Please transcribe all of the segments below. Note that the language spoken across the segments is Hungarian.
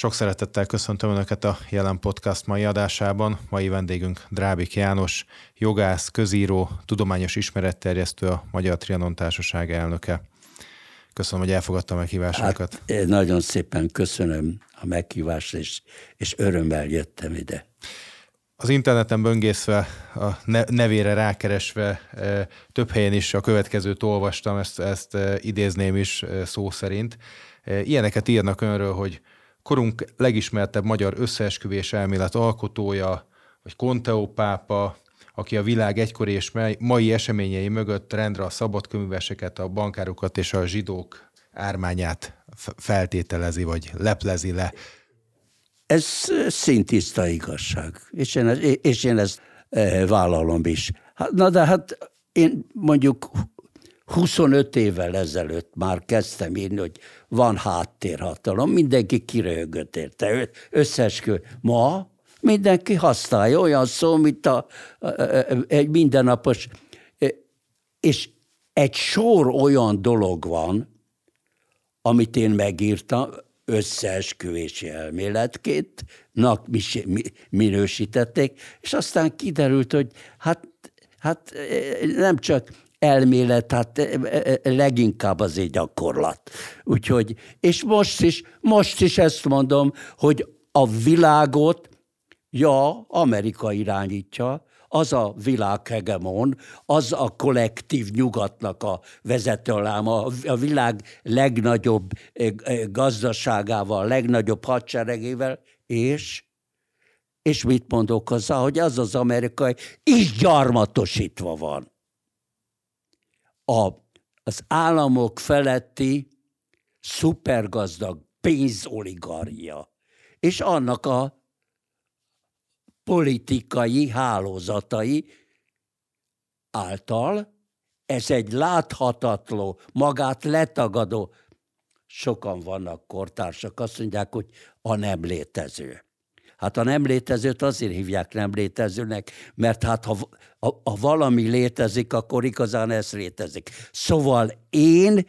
Sok szeretettel köszöntöm Önöket a Jelen Podcast mai adásában. Mai vendégünk Drábik János, jogász, közíró, tudományos ismeretterjesztő, a Magyar Trianon Társaság elnöke. Köszönöm, hogy elfogadta a meghívásunkat. Hát, nagyon szépen köszönöm a meghívást, és, és örömmel jöttem ide. Az interneten böngészve, a nevére rákeresve e, több helyen is a következőt olvastam, ezt, ezt e, idézném is e, szó szerint. Ilyeneket írnak önről, hogy korunk legismertebb magyar összeesküvés elmélet alkotója, vagy Conteo pápa, aki a világ egykori és mai eseményei mögött rendre a szabadköműveseket, a bankárokat és a zsidók ármányát feltételezi, vagy leplezi le. Ez szintiszta igazság, és én, és én ezt e, vállalom is. Hát, na de hát én mondjuk 25 évvel ezelőtt már kezdtem írni, hogy van háttérhatalom, mindenki kiröhögött érte, összeskü. Ma mindenki használja olyan szó, mint a, egy mindennapos, és egy sor olyan dolog van, amit én megírtam, összeesküvési elméletként, nak minősítették, és aztán kiderült, hogy hát, hát nem csak elmélet, hát leginkább az egy gyakorlat. Úgyhogy, és most is, most is ezt mondom, hogy a világot, ja, Amerika irányítja, az a világhegemon, az a kollektív nyugatnak a vezetőláma, a világ legnagyobb gazdaságával, legnagyobb hadseregével, és és mit mondok hozzá, hogy az az amerikai is gyarmatosítva van a, az államok feletti szupergazdag pénzoligarchia, és annak a politikai hálózatai által ez egy láthatatlan, magát letagadó, sokan vannak kortársak, azt mondják, hogy a nem létező. Hát a nem létezőt azért hívják nem létezőnek, mert hát ha, ha, ha valami létezik, akkor igazán ez létezik. Szóval én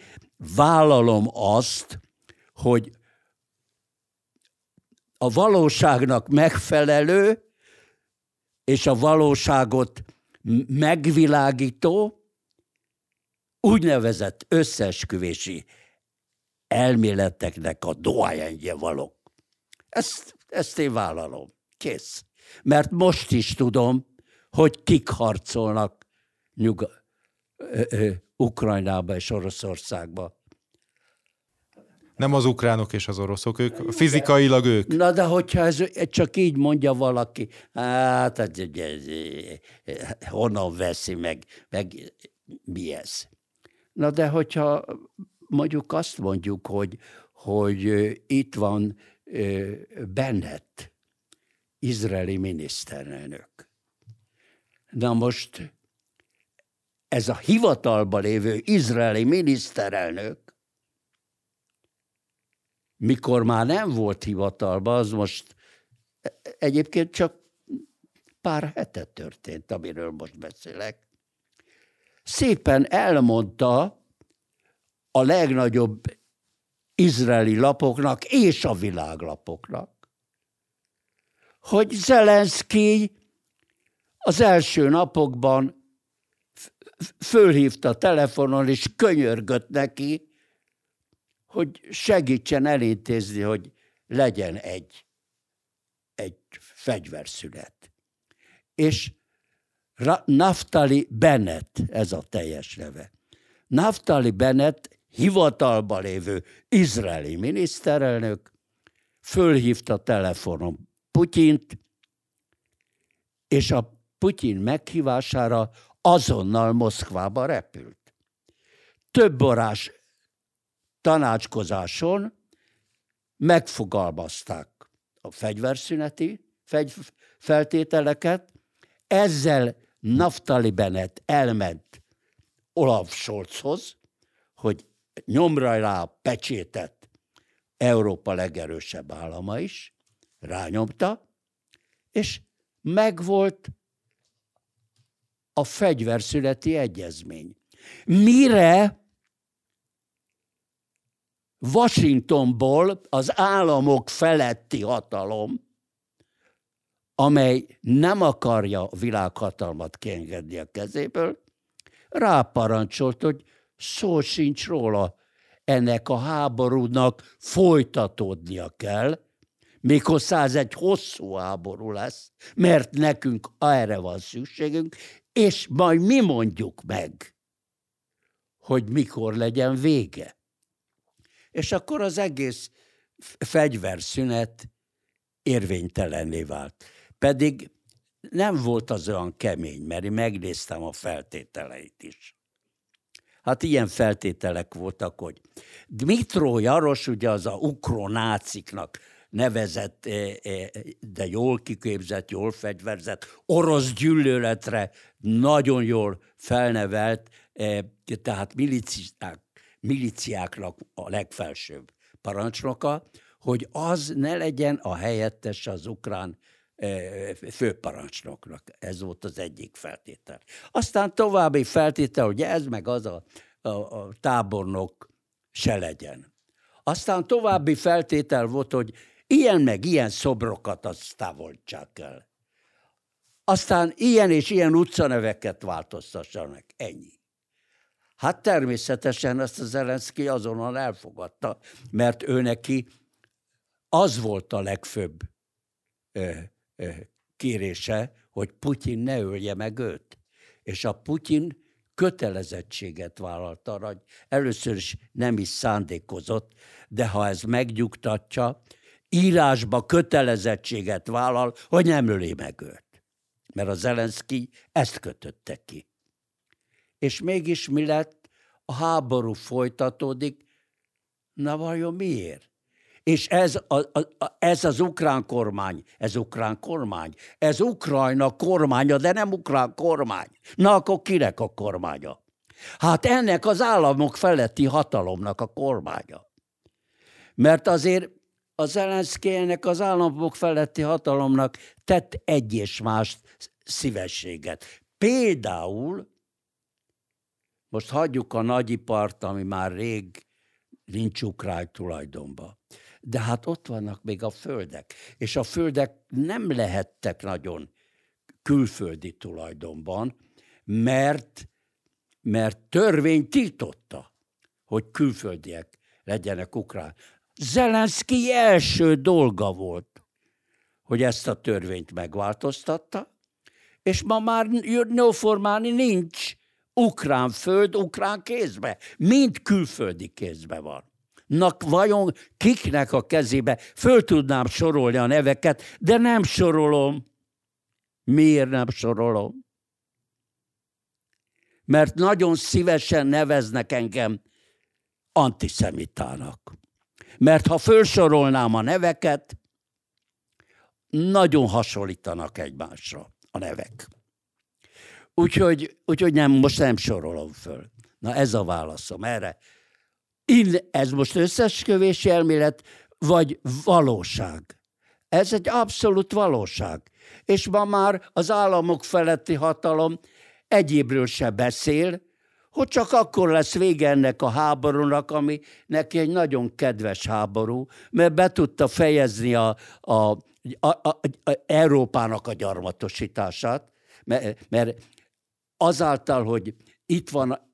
vállalom azt, hogy a valóságnak megfelelő és a valóságot megvilágító úgynevezett összeesküvési elméleteknek a doájenje való. Ezt ezt én vállalom. Kész. Mert most is tudom, hogy kik harcolnak Nyuga- ö, ö, Ukrajnába és Oroszországba. Nem az ukránok és az oroszok, ők fizikailag ők. Na de hogyha ez csak így mondja valaki, hát ez, ez, ez, honnan veszi meg, meg mi ez? Na de hogyha mondjuk azt mondjuk, hogy, hogy itt van Bennett, izraeli miniszterelnök. Na most ez a hivatalba lévő izraeli miniszterelnök, mikor már nem volt hivatalba, az most egyébként csak pár hete történt, amiről most beszélek. Szépen elmondta a legnagyobb izraeli lapoknak és a világlapoknak, hogy Zelenszky az első napokban fölhívta telefonon, és könyörgött neki, hogy segítsen elintézni, hogy legyen egy, egy fegyverszünet. És Naftali Bennett, ez a teljes neve. Naftali Bennett hivatalba lévő izraeli miniszterelnök fölhívta telefonon Putyint, és a Putyin meghívására azonnal Moszkvába repült. Több orás tanácskozáson megfogalmazták a fegyverszüneti fegy, feltételeket, ezzel Naftali Bennett elment Olaf Scholzhoz, hogy nyomra rá pecsétet Európa legerősebb állama is, rányomta, és megvolt a fegyverszületi egyezmény. Mire Washingtonból az államok feletti hatalom, amely nem akarja a világhatalmat kiengedni a kezéből, ráparancsolt, hogy szó sincs róla, ennek a háborúnak folytatódnia kell, méghozzá ez egy hosszú háború lesz, mert nekünk erre van szükségünk, és majd mi mondjuk meg, hogy mikor legyen vége. És akkor az egész fegyverszünet érvénytelenné vált. Pedig nem volt az olyan kemény, mert én megnéztem a feltételeit is. Hát ilyen feltételek voltak, hogy Dmitro Jaros, ugye az a ukronáciknak nevezett, eh, eh, de jól kiképzett, jól fegyverzett, orosz gyűlöletre nagyon jól felnevelt, eh, tehát miliciák, miliciáknak a legfelsőbb parancsnoka, hogy az ne legyen a helyettes az ukrán főparancsnoknak. Ez volt az egyik feltétel. Aztán további feltétel, hogy ez meg az a, a, a tábornok se legyen. Aztán további feltétel volt, hogy ilyen meg ilyen szobrokat azt távolítsák el. Aztán ilyen és ilyen utcaneveket változtassanak. Ennyi. Hát természetesen ezt az Zelenszky azonnal elfogadta, mert ő neki az volt a legfőbb kérése, hogy Putyin ne ölje meg őt. És a Putyin kötelezettséget vállalt arra, hogy először is nem is szándékozott, de ha ez megnyugtatja, írásba kötelezettséget vállal, hogy nem öli meg őt. Mert a Zelenszky ezt kötötte ki. És mégis mi lett? A háború folytatódik. Na vajon miért? És ez, a, a, ez az ukrán kormány, ez ukrán kormány, ez Ukrajna kormánya, de nem ukrán kormány. Na akkor kinek a kormánya? Hát ennek az államok feletti hatalomnak a kormánya. Mert azért az Zelenszky ennek az államok feletti hatalomnak tett egy és más szívességet. Például, most hagyjuk a nagyipart, ami már rég nincs ukrán tulajdonban de hát ott vannak még a földek, és a földek nem lehettek nagyon külföldi tulajdonban, mert, mert törvény tiltotta, hogy külföldiek legyenek ukrán. Zelenszky első dolga volt, hogy ezt a törvényt megváltoztatta, és ma már jóformán nincs ukrán föld ukrán kézbe, mind külföldi kézbe van nak vajon kiknek a kezébe? Föl tudnám sorolni a neveket, de nem sorolom. Miért nem sorolom? Mert nagyon szívesen neveznek engem antiszemitának. Mert ha felsorolnám a neveket, nagyon hasonlítanak egymásra a nevek. Úgyhogy, úgyhogy nem, most nem sorolom föl. Na ez a válaszom erre ez most összeskövési elmélet, vagy valóság. Ez egy abszolút valóság. És ma már az államok feletti hatalom egyébről se beszél, hogy csak akkor lesz vége ennek a háborúnak, ami neki egy nagyon kedves háború, mert be tudta fejezni a, a, a, a, a Európának a gyarmatosítását, mert, mert azáltal, hogy itt van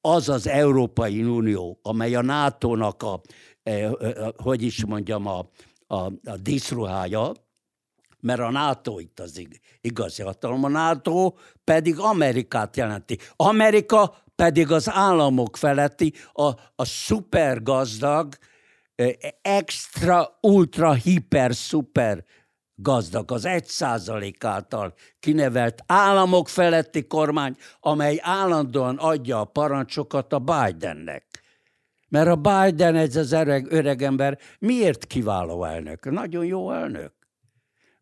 az az Európai Unió, amely a NATO-nak a, eh, eh, hogy is mondjam, a, a, a díszruhája, mert a NATO itt az igazi hatalom, a NATO pedig Amerikát jelenti. Amerika pedig az államok feletti, a, a szupergazdag, extra, ultra, hiper, szuper gazdag, az egy százalék által kinevelt államok feletti kormány, amely állandóan adja a parancsokat a Bidennek. Mert a Biden, ez az öreg, öregember, miért kiváló elnök? Nagyon jó elnök.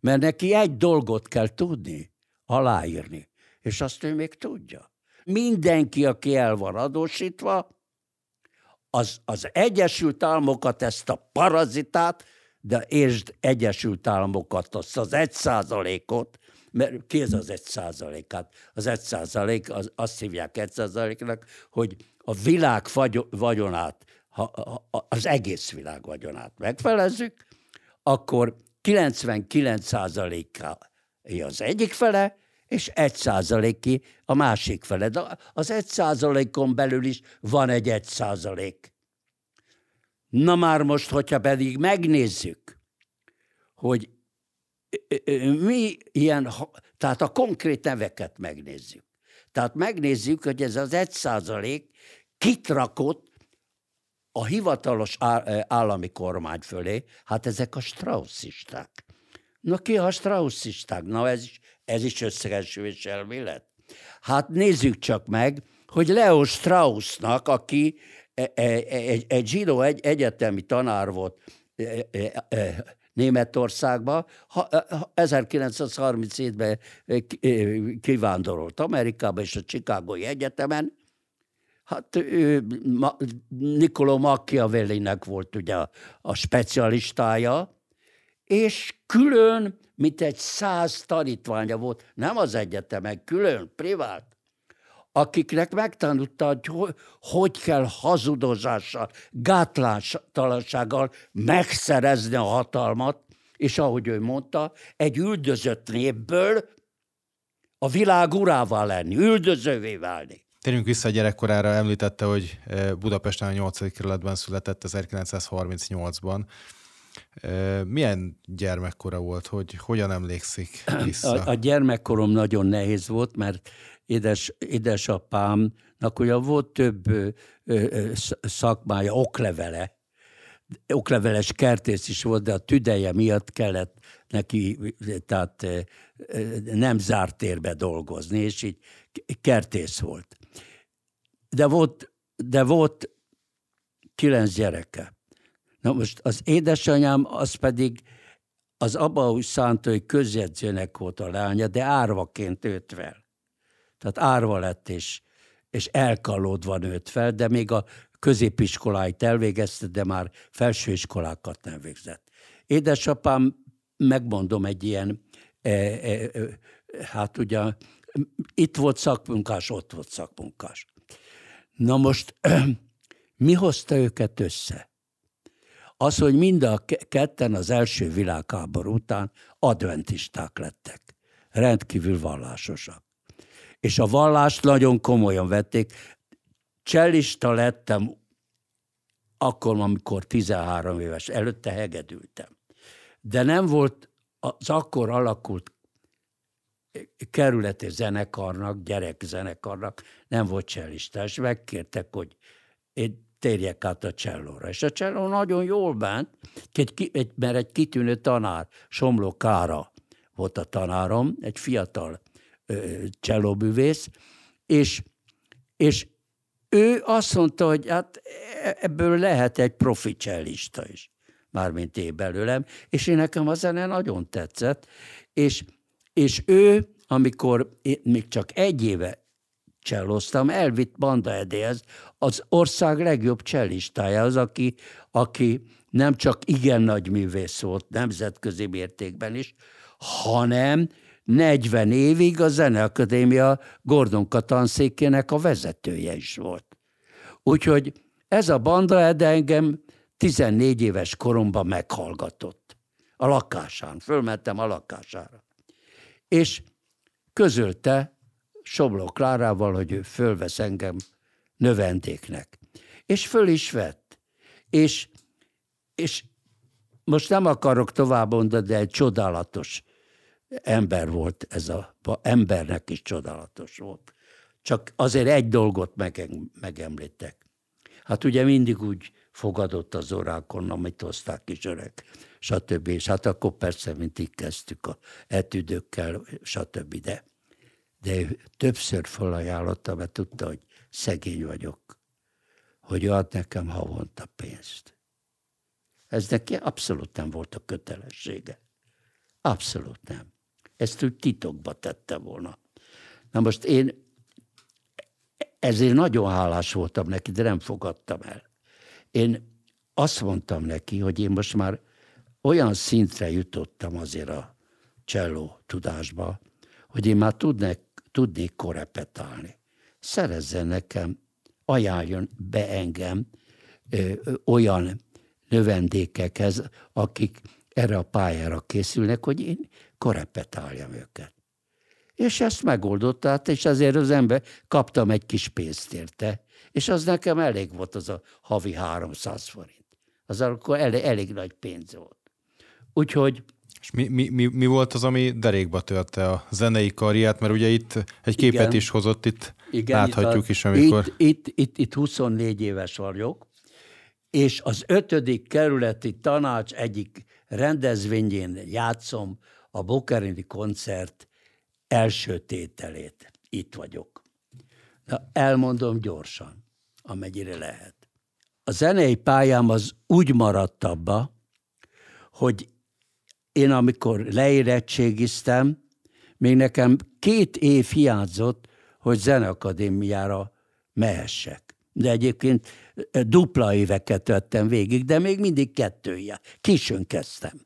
Mert neki egy dolgot kell tudni, aláírni. És azt ő még tudja. Mindenki, aki el van adósítva, az, az Egyesült Államokat, ezt a parazitát, de értsd Egyesült Államokat, azt az egy százalékot, mert ki ez az egy százalékát? Az egy százalék, az, azt hívják egy százaléknak, hogy a világ vagyonát ha az egész világ vagyonát megfelezzük, akkor 99%-a az egyik fele, és egy százaléki a másik fele. De az egy százalékon belül is van egy egy százalék. Na már most, hogyha pedig megnézzük, hogy mi ilyen, tehát a konkrét neveket megnézzük. Tehát megnézzük, hogy ez az egy százalék kit rakott a hivatalos állami kormány fölé, hát ezek a strausszisták. Na ki a strausszisták? Na ez is, ez is összeesülés elmélet. Hát nézzük csak meg, hogy Leo Straussnak, aki e, e, e, egy, egy zsidó egy, egyetemi tanár volt Németországban, 1937-ben kivándorolt Amerikába és a Chicagói Egyetemen, Hát ő, Niccolo Machiavellinek volt ugye a, a specialistája, és külön, mint egy száz tanítványa volt, nem az egyetemen, külön, privát, akiknek megtanulta, hogy hogy kell hazudozással, gátlástalansággal megszerezni a hatalmat, és ahogy ő mondta, egy üldözött népből a világ urává lenni, üldözővé válni. Térjünk vissza a gyerekkorára, említette, hogy eh, Budapesten a 8. kerületben született 1938-ban. Eh, milyen gyermekkora volt, hogy hogyan emlékszik vissza? A, a gyermekkorom nagyon nehéz volt, mert édes, édesapámnak ugye volt több szakmája, oklevele, okleveles kertész is volt, de a tüdeje miatt kellett neki, tehát nem zárt térbe dolgozni, és így kertész volt. De volt, de volt kilenc gyereke. Na most az édesanyám, az pedig az Abaúj Szántói közjegyzőnek volt a lánya, de árvaként őt fel. Tehát árva lett, és, és elkalódva nőtt fel, de még a középiskoláit elvégezte, de már felsőiskolákat nem végzett. Édesapám, megmondom, egy ilyen, e, e, e, hát ugye itt volt szakmunkás, ott volt szakmunkás. Na most mi hozta őket össze? Az, hogy mind a ketten az első világháború után adventisták lettek. Rendkívül vallásosak. És a vallást nagyon komolyan vették. Csellista lettem akkor, amikor 13 éves, előtte hegedültem. De nem volt az akkor alakult kerületi zenekarnak, gyerekzenekarnak nem volt csellista, és megkértek, hogy én térjek át a csellóra. És a cselló nagyon jól bánt, egy, egy, mert egy kitűnő tanár, Somló Kára volt a tanárom, egy fiatal csellóbűvész, és, és ő azt mondta, hogy hát ebből lehet egy profi csellista is, mármint én belőlem, és én nekem a zene nagyon tetszett, és, és ő, amikor én még csak egy éve cselloztam, elvitt Banda Edéhez, az ország legjobb csellistája, az, aki, aki nem csak igen nagy művész volt nemzetközi mértékben is, hanem 40 évig a Zeneakadémia Gordon tanszékének a vezetője is volt. Úgyhogy ez a banda Ede engem 14 éves koromban meghallgatott. A lakásán, fölmentem a lakására. És közölte Sobló Klárával, hogy ő fölvesz engem növendéknek. És föl is vett. És, és most nem akarok tovább mondani, de egy csodálatos ember volt ez a, embernek is csodálatos volt. Csak azért egy dolgot megemlítek. Hát ugye mindig úgy fogadott az orákon, amit hozták kis öreg, stb. És hát akkor persze mindig kezdtük a etüdökkel, stb. De, de többször felajánlotta, mert tudta, hogy szegény vagyok, hogy ad nekem havonta pénzt. Ez neki abszolút nem volt a kötelessége. Abszolút nem. Ezt úgy titokba tette volna. Na most én ezért nagyon hálás voltam neki, de nem fogadtam el. Én azt mondtam neki, hogy én most már olyan szintre jutottam azért a cselló tudásba, hogy én már tudnék, tudnék korepetálni. Szerezzen nekem, ajánljon be engem olyan növendékekhez, akik erre a pályára készülnek, hogy én korepetáljam őket. És ezt megoldotta, és azért az ember kaptam egy kis pénzt érte, és az nekem elég volt az a havi 300 forint. Az akkor elég, elég nagy pénz volt. Úgyhogy és mi, mi, mi, mi volt az, ami derékba törte a zenei karriert? Mert ugye itt egy képet igen, is hozott, itt igen, láthatjuk itt, is, amikor... Itt, itt, itt, itt 24 éves vagyok, és az ötödik kerületi tanács egyik rendezvényén játszom a Bokerini koncert első tételét. Itt vagyok. Na, elmondom gyorsan, amennyire lehet. A zenei pályám az úgy maradt abba, hogy én amikor leérettségiztem, még nekem két év hiányzott, hogy zeneakadémiára mehessek. De egyébként dupla éveket vettem végig, de még mindig kettője. Későn kezdtem.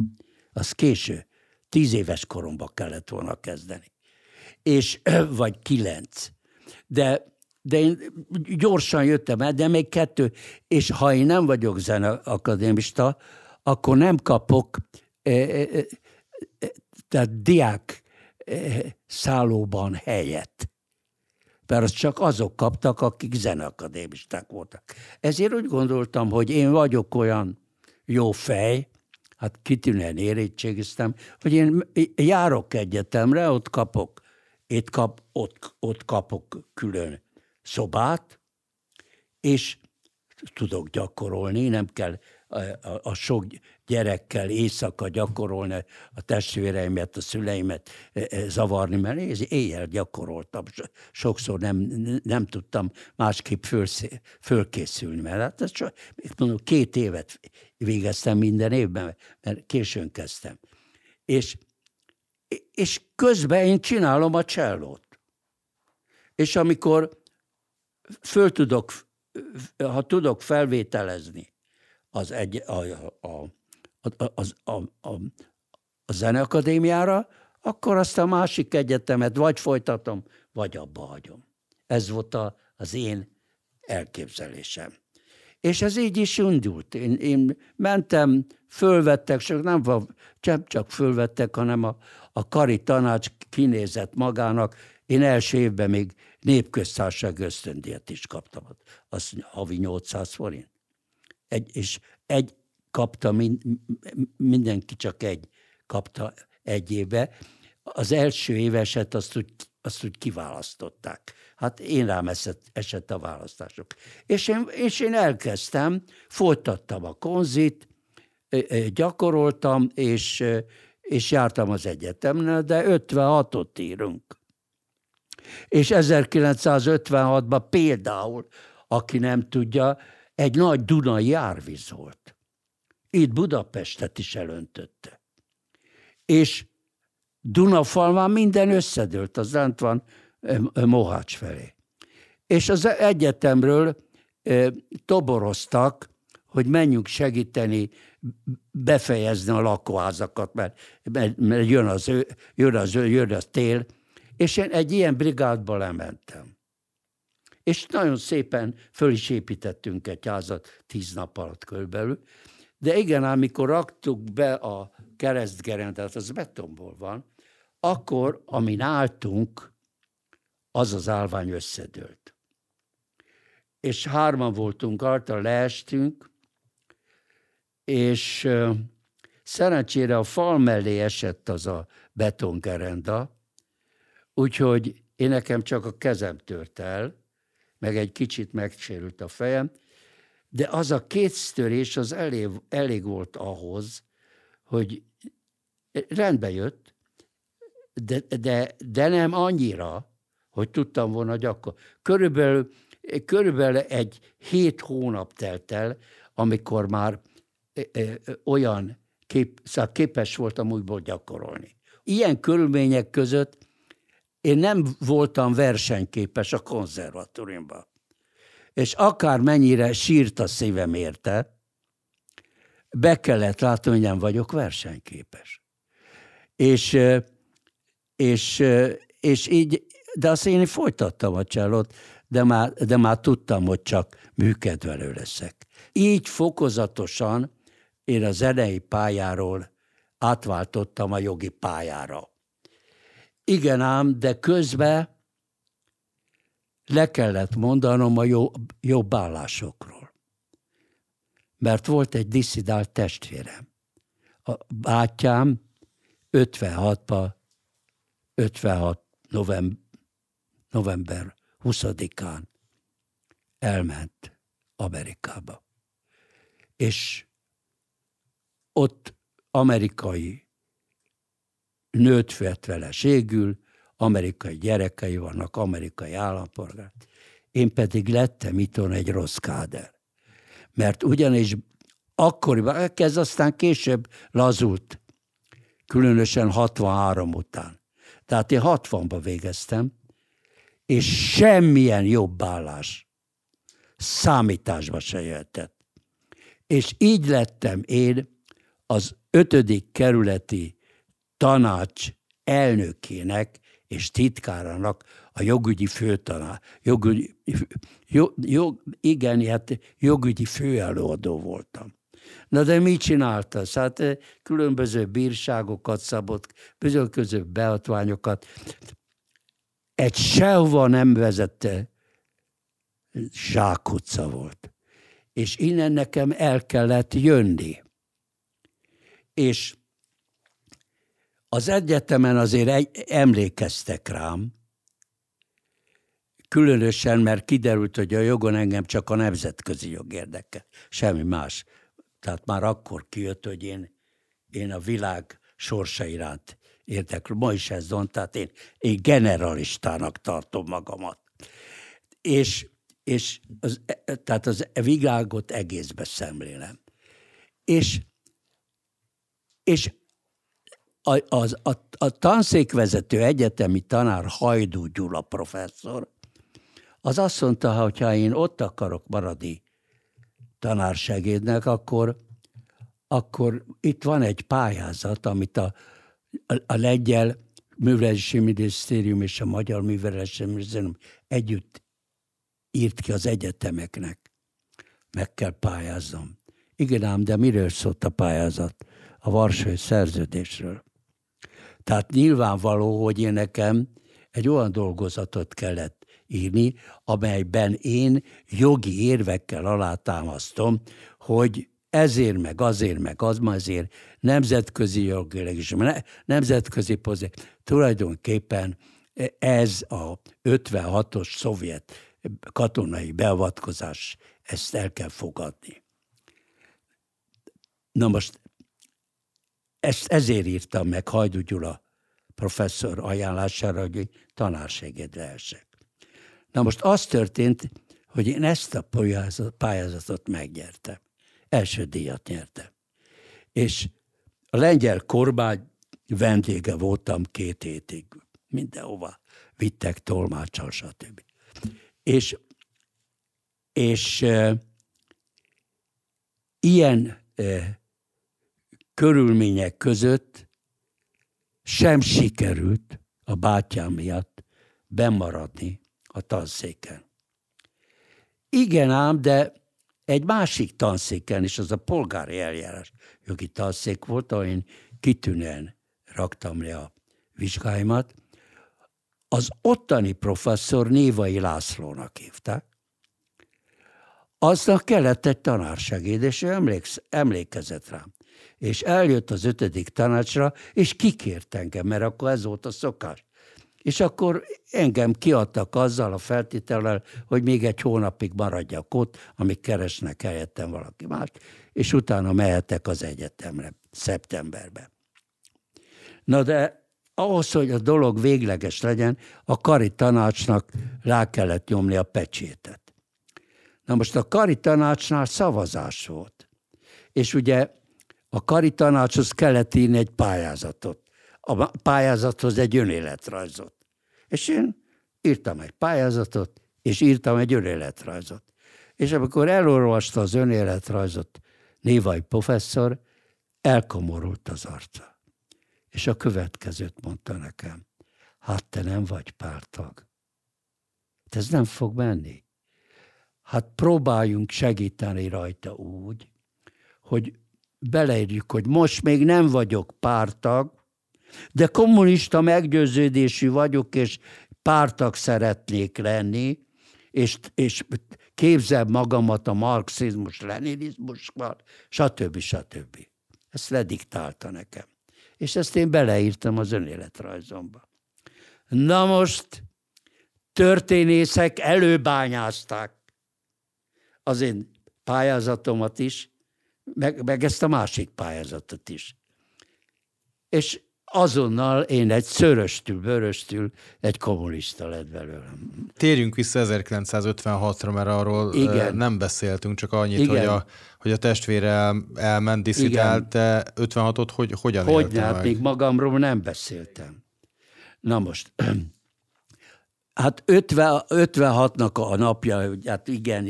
Az késő. Tíz éves koromban kellett volna kezdeni. És, vagy kilenc. De, de én gyorsan jöttem el, de még kettő. És ha én nem vagyok zeneakadémista, akkor nem kapok tehát diák szállóban helyet. Mert azt csak azok kaptak, akik zeneakadémisták voltak. Ezért úgy gondoltam, hogy én vagyok olyan jó fej, hát kitűnően érettségiztem, hogy én járok egyetemre, ott kapok, itt kap, ott, ott kapok külön szobát, és tudok gyakorolni, nem kell a, a, sok gyerekkel éjszaka gyakorolni a testvéreimet, a szüleimet e, e, zavarni, mert éjjel gyakoroltam. Sokszor nem, nem tudtam másképp föl, fölkészülni, mert hát ez csak, mondom, két évet végeztem minden évben, mert későn kezdtem. És, és közben én csinálom a csellót. És amikor föl tudok, ha tudok felvételezni az egy, a, a, az, a, a, a zeneakadémiára, akkor azt a másik egyetemet vagy folytatom, vagy abba hagyom. Ez volt a, az én elképzelésem. És ez így is indult. Én, én mentem, fölvettek, csak nem, csak, csak fölvettek, hanem a, a kari tanács kinézett magának. Én első évben még népköztárság ösztöndíjat is kaptam. Az havi 800 forint. Egy, és egy, kapta, mindenki csak egy kapta egy éve. Az első éveset azt úgy, azt úgy kiválasztották. Hát én rám esett, esett a választások. És én, és én elkezdtem, folytattam a konzit, gyakoroltam, és, és jártam az egyetemnél, de 56-ot írunk. És 1956-ban például, aki nem tudja, egy nagy Dunai árvíz volt itt Budapestet is elöntötte. És Dunafalván minden összedőlt, az lent van Mohács felé. És az egyetemről toboroztak, hogy menjünk segíteni befejezni a lakóházakat, mert, mert, mert jön, az, jön, az, jön az tél, és én egy ilyen brigádba lementem. És nagyon szépen föl is építettünk egy házat tíz nap alatt körülbelül, de igen, amikor raktuk be a keresztgerendet, az betonból van, akkor, amin álltunk, az az állvány összedőlt. És hárman voltunk rajta, leestünk, és szerencsére a fal mellé esett az a betongerenda, úgyhogy én nekem csak a kezem tört el, meg egy kicsit megsérült a fejem, de az a kétsztörés az elég, elég volt ahhoz, hogy rendbe jött, de, de, de nem annyira, hogy tudtam volna gyakor. Körülbelül, körülbelül egy hét hónap telt el, amikor már e, e, olyan kép, szóval képes voltam újból gyakorolni. Ilyen körülmények között én nem voltam versenyképes a konzervatóriumban és akár mennyire sírt a szívem érte, be kellett látni, hogy nem vagyok versenyképes. És, és, és így, de azt én folytattam a csellót, de már, de már tudtam, hogy csak műkedvelő leszek. Így fokozatosan én a zenei pályáról átváltottam a jogi pályára. Igen ám, de közben le kellett mondanom a jó, jobb állásokról. Mert volt egy diszidált testvérem. A bátyám 56-ban, 56 november, november 20-án elment Amerikába. És ott amerikai nőtt vett ségül, amerikai gyerekei vannak, amerikai állampolgár. Én pedig lettem itthon egy rossz káder. Mert ugyanis akkoriban, ez aztán később lazult, különösen 63 után. Tehát én 60-ba végeztem, és semmilyen jobb állás számításba se jöhetett. És így lettem én az ötödik kerületi tanács elnökének és titkárának a jogügyi főtanár, jogügyi, jog, jog, igen, hát jogügyi főelőadó voltam. Na de mit csinálta? Hát eh, különböző bírságokat szabott, bizonyos beatványokat. Egy sehova nem vezette zsákutca volt. És innen nekem el kellett jönni. És az egyetemen azért egy, emlékeztek rám, különösen, mert kiderült, hogy a jogon engem csak a nemzetközi jog érdekel, semmi más. Tehát már akkor kijött, hogy én, én a világ sorsa iránt érdeklő. Ma is ez van, tehát én, én generalistának tartom magamat. És, és az, tehát az világot egészbe szemlélem. És, és a, az, a, a tanszékvezető egyetemi tanár Hajdú Gyula professzor, az azt mondta, hogy ha én ott akarok maradni tanársegédnek, akkor, akkor itt van egy pályázat, amit a, a, a lengyel művelési minisztérium és a magyar művelési minisztérium együtt írt ki az egyetemeknek. Meg kell pályáznom. Igen ám, de miről szólt a pályázat? A Varsói szerződésről. Tehát nyilvánvaló, hogy én nekem egy olyan dolgozatot kellett írni, amelyben én jogi érvekkel alátámasztom, hogy ezért, meg azért, meg az, azért nemzetközi jogileg is, nemzetközi pozíció. Tulajdonképpen ez a 56-os szovjet katonai beavatkozás, ezt el kell fogadni. Na most ezt ezért írtam meg Hajdu Gyula professzor ajánlására, hogy tanárséged lehessek. Na most az történt, hogy én ezt a pályázatot megnyertem. Első díjat nyertem. És a lengyel kormány vendége voltam két hétig. Mindenhova vittek tolmácsal, stb. És, és e, ilyen e, körülmények között sem sikerült a bátyám miatt bemaradni a tanszéken. Igen ám, de egy másik tanszéken is, az a polgári eljárás jogi tanszék volt, ahol én kitűnően raktam le a vizsgáimat, az ottani professzor Névai Lászlónak hívták, aznak kellett egy tanársegéd, és ő emléksz, emlékezett rám és eljött az ötödik tanácsra, és kikért engem, mert akkor ez volt a szokás. És akkor engem kiadtak azzal a feltétellel, hogy még egy hónapig maradjak ott, amíg keresnek helyettem valaki más, és utána mehetek az egyetemre szeptemberben. Na de ahhoz, hogy a dolog végleges legyen, a kari tanácsnak rá kellett nyomni a pecsétet. Na most a kari tanácsnál szavazás volt. És ugye a kari tanácshoz kellett írni egy pályázatot. A pályázathoz egy önéletrajzot. És én írtam egy pályázatot, és írtam egy önéletrajzot. És amikor elolvasta az önéletrajzot Névai professzor, elkomorult az arca. És a következőt mondta nekem. Hát te nem vagy pártag. ez nem fog menni. Hát próbáljunk segíteni rajta úgy, hogy beleírjuk, hogy most még nem vagyok pártag, de kommunista meggyőződésű vagyok, és pártag szeretnék lenni, és, és képzel magamat a marxizmus, leninizmusval, stb. stb. Ezt lediktálta nekem. És ezt én beleírtam az önéletrajzomba. Na most történészek előbányázták az én pályázatomat is, meg, meg ezt a másik pályázatot is. És azonnal én egy szöröstül, vöröstül egy kommunista lett belőlem. Térjünk vissza 1956-ra, mert arról Igen. nem beszéltünk, csak annyit, Igen. hogy a, hogy a testvére el, elment, diszidált, de 56-ot hogy, hogyan hogy hát még magamról nem beszéltem. Na most, Hát 50, 56-nak a napja, hát igen,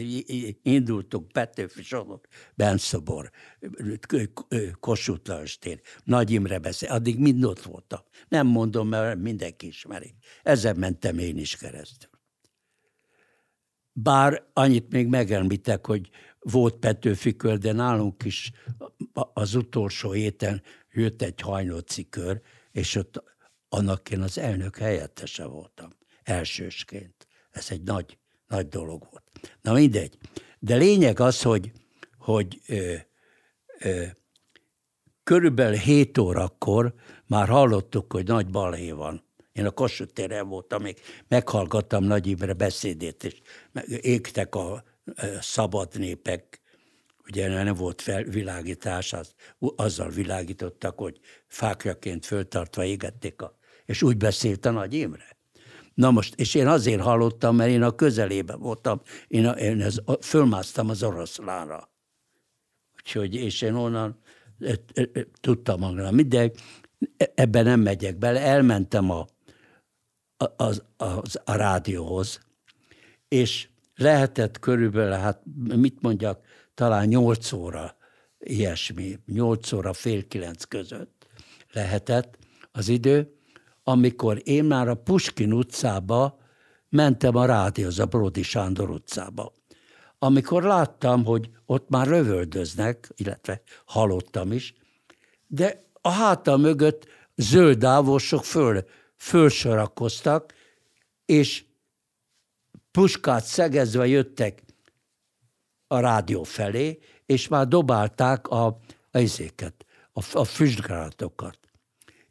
indultunk Petőfi sorok, Benszobor, Kossuth Lajos Nagy Imre beszél, addig mind ott voltam. Nem mondom, mert mindenki ismeri. Ezen mentem én is keresztül. Bár annyit még megemlítek, hogy volt Petőfi kör, de nálunk is az utolsó héten jött egy hajnóci kör, és ott annak én az elnök helyettese voltam elsősként. Ez egy nagy, nagy dolog volt. Na mindegy. De lényeg az, hogy, hogy ö, ö, körülbelül 7 órakor már hallottuk, hogy nagy balhé van. Én a Kossuth téren voltam, még meghallgattam Nagy Imre beszédét, és égtek a szabad népek, ugye nem volt felvilágítás, az, azzal világítottak, hogy fákjaként föltartva égették, a, és úgy beszélt a Nagy Imre. Na most, és én azért hallottam, mert én a közelében voltam, én, a, én ez, a, fölmásztam az oroszlánra. Úgyhogy, és én onnan e, e, e, tudtam magam, de ebben nem megyek bele. Elmentem a, a, az, az, a rádióhoz, és lehetett körülbelül, hát mit mondjak, talán nyolc óra, ilyesmi, nyolc óra, fél kilenc között lehetett az idő, amikor én már a Puskin utcába mentem a rádióz, a Brodi Sándor utcába. Amikor láttam, hogy ott már lövöldöznek, illetve halottam is, de a hátam mögött zöld ávosok föl, fölsorakoztak, és puskát szegezve jöttek a rádió felé, és már dobálták a, a izéket, a, a füstgrátokat.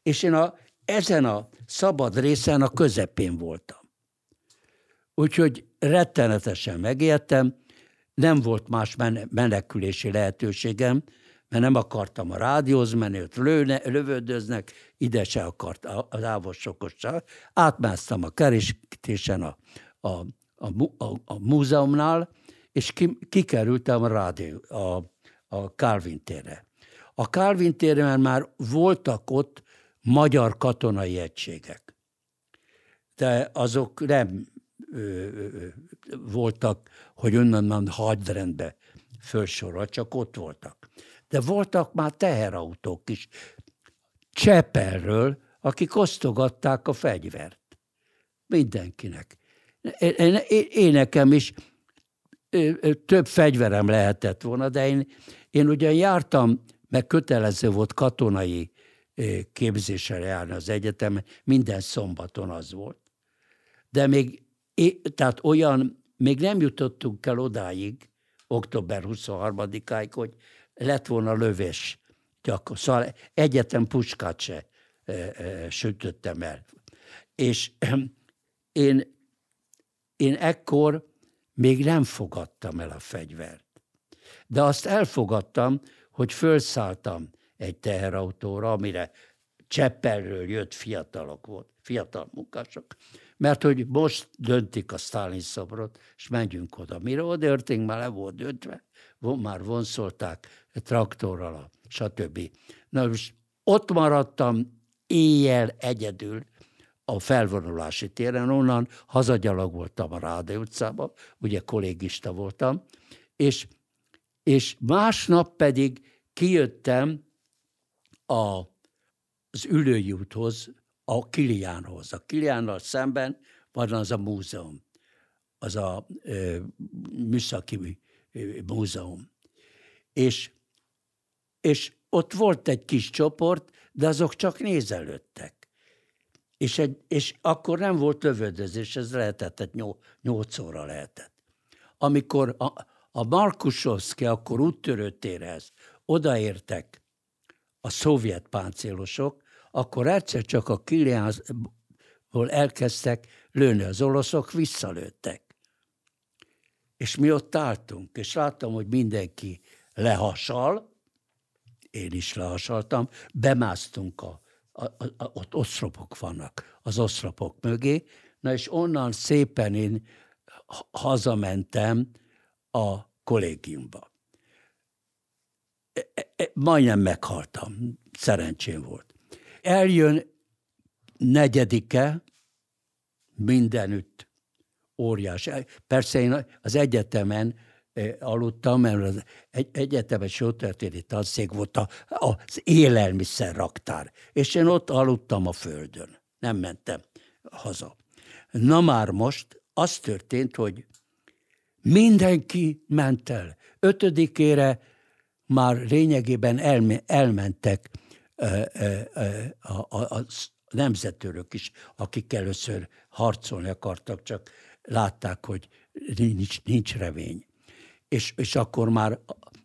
És én a ezen a szabad részen a közepén voltam. Úgyhogy rettenetesen megértem, nem volt más menekülési lehetőségem, mert nem akartam a rádióz menni, ott lőne, lövöldöznek, ide se akart az ávosokos se. Átmásztam a keresítésen a, a, a, a, a múzeumnál, és ki, kikerültem a rádió, a, a Calvin térre. A Calvin térre már voltak ott magyar katonai egységek. De azok nem ö, ö, voltak, hogy onnan hadrendbe felsorol, csak ott voltak. De voltak már teherautók is. Csepelről, akik osztogatták a fegyvert. Mindenkinek. Én, én, én nekem is több fegyverem lehetett volna, de én, én ugyan jártam, meg kötelező volt katonai képzésre járni az egyetem, minden szombaton az volt. De még, tehát olyan, még nem jutottunk el odáig, október 23-áig, hogy lett volna lövés. Gyakor. Szóval egyetem puskát se e, e, sütöttem el. És én, én ekkor még nem fogadtam el a fegyvert. De azt elfogadtam, hogy fölszálltam egy teherautóra, amire Cseppelről jött fiatalok volt, fiatal munkások, mert hogy most döntik a Stalin szobrot, és menjünk oda. Mire odaértünk, már le volt döntve, már vonszolták traktorral, stb. Na most ott maradtam éjjel egyedül a felvonulási téren, onnan hazagyalogoltam a Ráde utcába, ugye kollégista voltam, és, és másnap pedig kijöttem a, az ülői úthoz, a Kiliánhoz. A Kiliánnal szemben van az a múzeum. az a ö, műszaki múzeum. És, és ott volt egy kis csoport, de azok csak nézelődtek. És, egy, és akkor nem volt lövöldözés, ez lehetett, egy nyolc óra lehetett. Amikor a, a Markusovszki akkor úttörőtérhez odaértek a szovjet páncélosok, akkor egyszer csak a Kiliánból elkezdtek lőni az oroszok, visszalőttek. És mi ott álltunk, és láttam, hogy mindenki lehasal, én is lehasaltam, bemásztunk a, a, a, a ott oszlopok vannak, az oszlopok mögé, na és onnan szépen én hazamentem a kollégiumba. E, e, e, majdnem meghaltam, szerencsém volt. Eljön negyedike, mindenütt óriás. Persze én az egyetemen aludtam, mert az egy, egyetemes jótörténeti tanszék volt a, az élelmiszer raktár, és én ott aludtam a földön. Nem mentem haza. Na már most az történt, hogy mindenki ment el. Ötödikére már lényegében elme, elmentek a, a, a nemzetőrök is, akik először harcolni akartak, csak látták, hogy nincs, nincs revény. És, és akkor már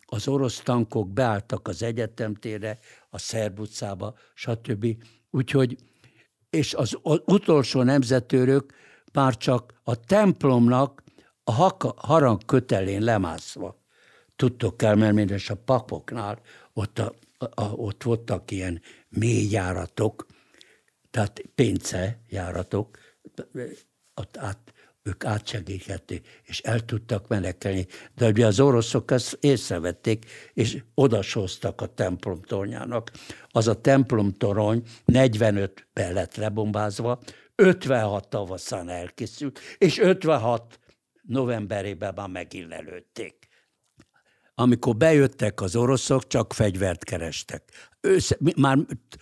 az orosz tankok beálltak az egyetemtére, a Szerb utcába, stb. Úgyhogy, és az utolsó nemzetőrök már csak a templomnak a harang kötelén lemászva tudtok elmenni, és a papoknál ott, a, a, ott voltak ilyen mély járatok, tehát pénce járatok, ott át, ők átsegíthették, és el tudtak menekelni. De ugye az oroszok ezt észrevették, és odasóztak a templom tornyának. Az a templom torony 45 be lett lebombázva, 56 tavaszán elkészült, és 56 novemberében már megillelődték. Amikor bejöttek az oroszok, csak fegyvert kerestek. Ősz, már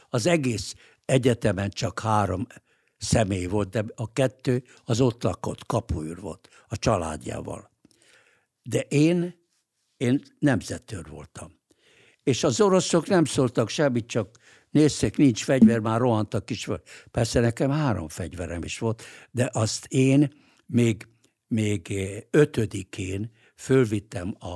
az egész egyetemen csak három személy volt, de a kettő az ott lakott, kapuőr volt, a családjával. De én, én nemzetőr voltam. És az oroszok nem szóltak semmit, csak nézték, nincs fegyver, már rohantak is. Persze nekem három fegyverem is volt, de azt én még, még ötödikén fölvittem a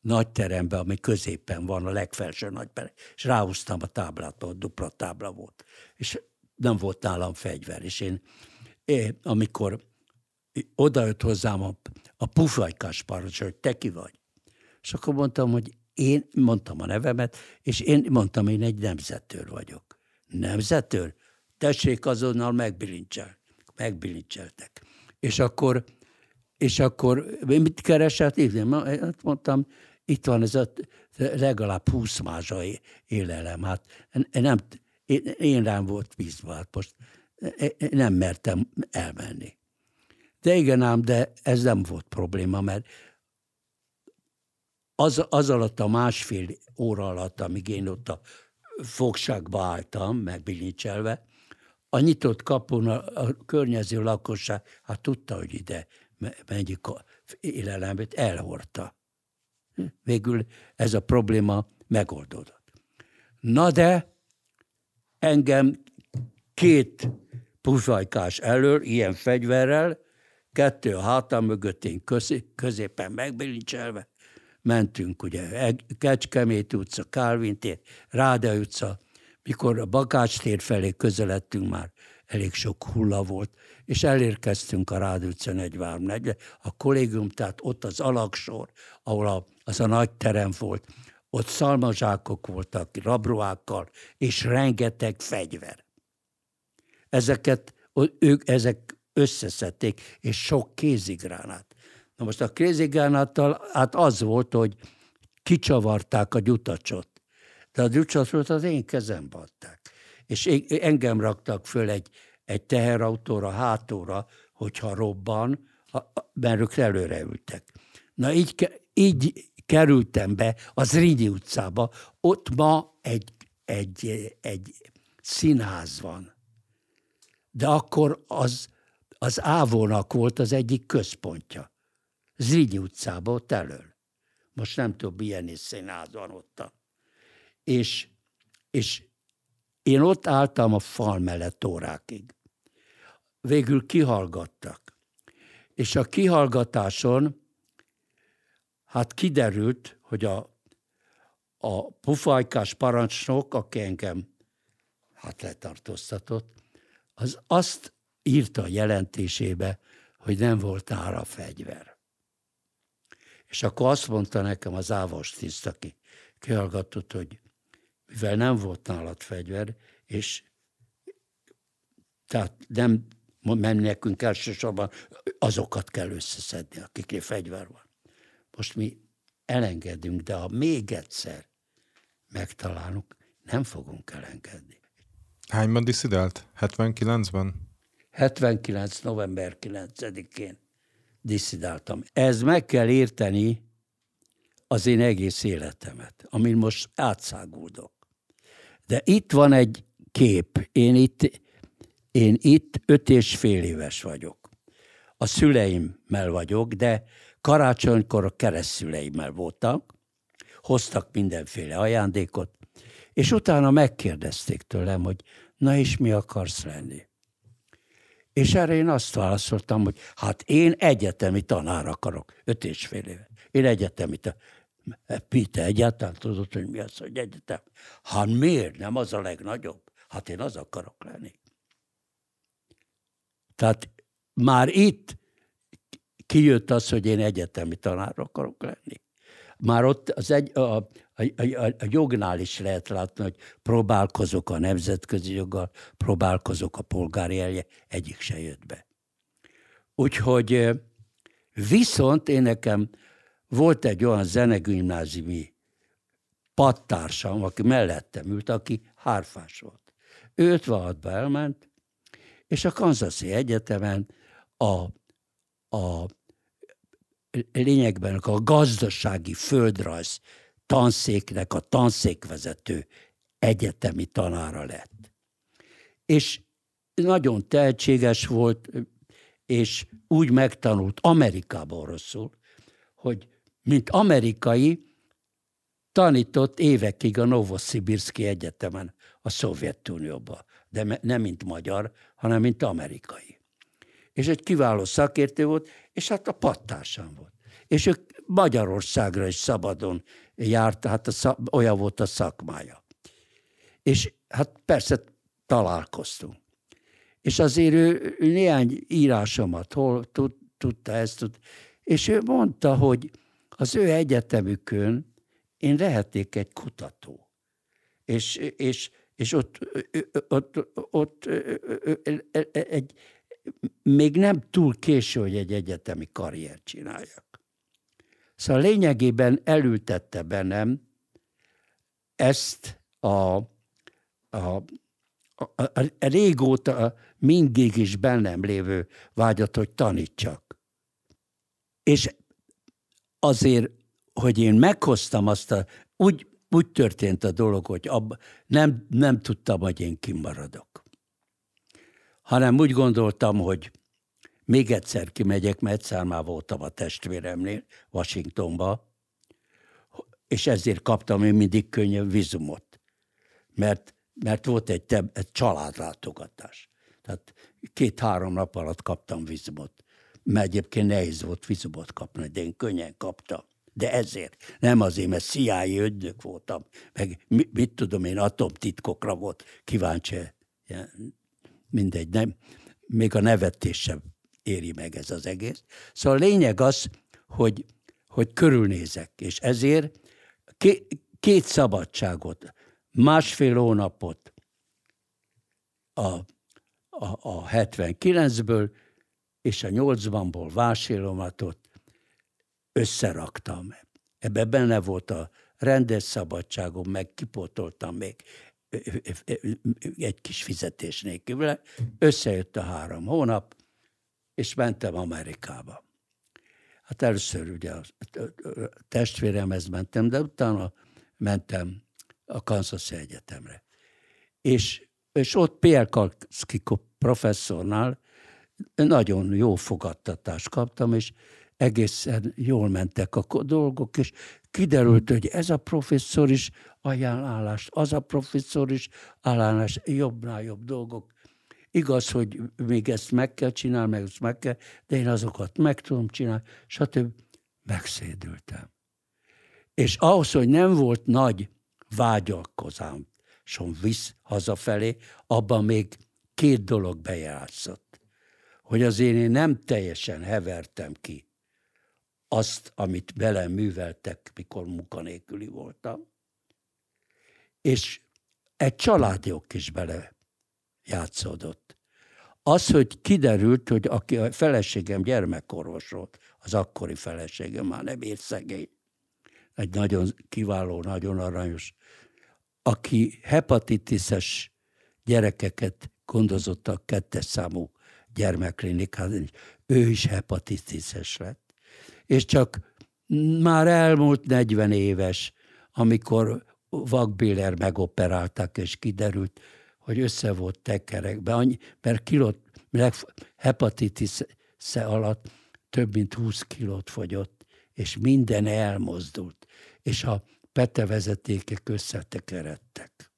nagy terembe, ami középen van, a legfelső nagyterem, és ráhúztam a táblát, ott dupla tábla volt. És nem volt nálam fegyver, és én, én amikor odajött hozzám a, a pufajkás parancsos, hogy te ki vagy. És akkor mondtam, hogy én mondtam a nevemet, és én mondtam, én egy nemzetőr vagyok. Nemzetőr? Tessék azonnal megbilincsel. Megbilincseltek. És akkor, és akkor mit keresett? Én mondtam, itt van ez a legalább 20 mázsai élelem. Hát nem, én, én rám volt bízva, hát most nem mertem elmenni. De igen ám, de ez nem volt probléma, mert az, az alatt a másfél óra alatt, amíg én ott a fogságba álltam, megbilincselve, a nyitott kapun a, a környező lakosság, hát tudta, hogy ide megyik a élelembét, elhordta. Végül ez a probléma megoldódott. Na de engem két pufajkás elől, ilyen fegyverrel, kettő a hátam mögött, én középen megbilincselve, mentünk ugye Kecskemét utca, Kálvin tér, Ráda utca, mikor a Bakács tér felé közeledtünk már, elég sok hulla volt, és elérkeztünk a Rád utca 43 a kollégium, tehát ott az alaksor, ahol a, az a nagy terem volt, ott szalmazsákok voltak, rabruákkal, és rengeteg fegyver. Ezeket ők ezek összeszedték, és sok kézigránát. Na most a kézigránáttal hát az volt, hogy kicsavarták a gyutacsot. De a gyutacsot az én kezembe adták. És engem raktak föl egy, egy teherautóra, hátóra, hogyha robban, mert ők előre ültek. Na így, így kerültem be az Ridi utcába, ott ma egy, egy, egy színház van. De akkor az, az Ávónak volt az egyik központja. Zrínyi utcában, ott elől. Most nem tudom, milyen is színház van ott. És, és én ott álltam a fal mellett órákig. Végül kihallgattak. És a kihallgatáson hát kiderült, hogy a, a pufajkás parancsnok, aki engem hát letartóztatott, az azt írta a jelentésébe, hogy nem volt nála fegyver. És akkor azt mondta nekem az ávos tiszt, aki kihallgatott, hogy mivel nem volt nálad fegyver, és tehát nem menni nekünk elsősorban, azokat kell összeszedni, akiknél fegyver van. Most mi elengedünk, de ha még egyszer megtalálunk, nem fogunk elengedni. Hányban diszidált? 79-ben? 79. november 9-én diszidáltam. Ez meg kell érteni az én egész életemet, amin most átszáguldok. De itt van egy kép. Én itt, én itt öt és fél éves vagyok. A szüleimmel vagyok, de karácsonykor a keresztszüleimmel voltak, hoztak mindenféle ajándékot, és utána megkérdezték tőlem, hogy na és mi akarsz lenni? És erre én azt válaszoltam, hogy hát én egyetemi tanár akarok, öt és fél éve. Én egyetemi tanár. Pite egyáltalán tudod, hogy mi az, hogy egyetem? Hát miért? Nem az a legnagyobb? Hát én az akarok lenni. Tehát már itt kijött az, hogy én egyetemi tanár akarok lenni. Már ott az egy, a, a, a, a jognál is lehet látni, hogy próbálkozok a nemzetközi joggal, próbálkozok a polgári elje, egyik se jött be. Úgyhogy viszont én nekem volt egy olyan zenegimnáziumi pattársam, aki mellettem ült, aki hárfás volt. Ő 56-ba elment, és a Kansasi Egyetemen a, a lényegben a gazdasági földrajz tanszéknek a tanszékvezető egyetemi tanára lett. És nagyon tehetséges volt, és úgy megtanult Amerikában rosszul, hogy mint amerikai, tanított évekig a Novosibirski Egyetemen a Szovjetunióban, de nem mint magyar, hanem mint amerikai. És egy kiváló szakértő volt, és hát a pattársam volt. És ő Magyarországra is szabadon járt, hát a szak, olyan volt a szakmája. És hát persze találkoztunk. És azért ő, ő néhány írásomat hol tud, tudta ezt, tud, és ő mondta, hogy az ő egyetemükön én lehetnék egy kutató. És, és, és ott, ott, ott egy, még nem túl késő, hogy egy egyetemi karriert csináljak. Szóval lényegében elültette bennem ezt a, a, a, a, a régóta mindig is bennem lévő vágyat, hogy tanítsak. És azért, hogy én meghoztam azt a, úgy, úgy történt a dolog, hogy abba, nem, nem tudtam, hogy én kimaradok. Hanem úgy gondoltam, hogy még egyszer kimegyek, mert egyszer már voltam a testvéremnél, Washingtonba, és ezért kaptam én mindig könnyebb vizumot. Mert, mert volt egy, egy családlátogatás. Tehát két-három nap alatt kaptam vizumot mert egyébként nehéz volt vizumot kapni, de én könnyen kaptam. De ezért, nem azért, mert CIA ödnök voltam, meg mit, mit tudom én, atomtitkokra volt kíváncsi. Ja, mindegy, nem, még a nevetés sem éri meg ez az egész. Szóval a lényeg az, hogy, hogy körülnézek, és ezért két szabadságot, másfél hónapot a, a, a 79-ből, és a nyolcbanból vásélomatot összeraktam. Ebben benne volt a rendes szabadságom, meg kipótoltam még egy kis fizetés nélkül. Összejött a három hónap, és mentem Amerikába. Hát először ugye a testvéremhez mentem, de utána mentem a Kansas Egyetemre. És, és ott Pierre Kalszki professzornál nagyon jó fogadtatást kaptam, és egészen jól mentek a dolgok, és kiderült, hogy ez a professzor is ajánlást, az a professzor is ajánlás, jobbnál jobb dolgok. Igaz, hogy még ezt meg kell csinálni, meg ezt meg kell, de én azokat meg tudom csinálni, stb. Megszédültem. És ahhoz, hogy nem volt nagy vágyalkozám, visz hazafelé, abban még két dolog bejátszott. Hogy azért én nem teljesen hevertem ki azt, amit velem műveltek, mikor munkanélküli voltam. És egy családjog is bele játszódott. Az, hogy kiderült, hogy aki a feleségem gyermekorvos volt, az akkori feleségem már nem ért szegény, egy nagyon kiváló, nagyon aranyos, aki hepatitises gyerekeket gondozott a kettes számú gyermekklinikán, ő is hepatitises lett. És csak már elmúlt 40 éves, amikor vakbiller megoperálták, és kiderült, hogy össze volt tekerekbe, mert kilót, hepatitis alatt több mint 20 kilót fogyott, és minden elmozdult, és a petevezetékek összetekeredtek.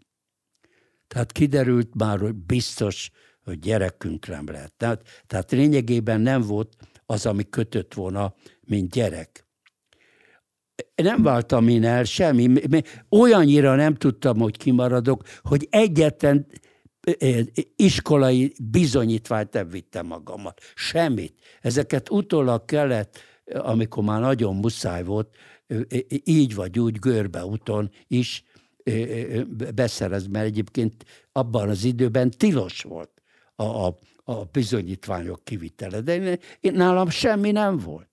Tehát kiderült már, hogy biztos, hogy gyerekünk nem lehet. Tehát, tehát lényegében nem volt az, ami kötött volna, mint gyerek. Nem váltam én el semmi, olyannyira nem tudtam, hogy kimaradok, hogy egyetlen iskolai bizonyítványt nem vittem magammal. Semmit. Ezeket utólag kellett, amikor már nagyon muszáj volt, így vagy úgy görbe úton is beszerez, mert egyébként abban az időben tilos volt a, a, a bizonyítványok kivitele, de én, én, nálam semmi nem volt.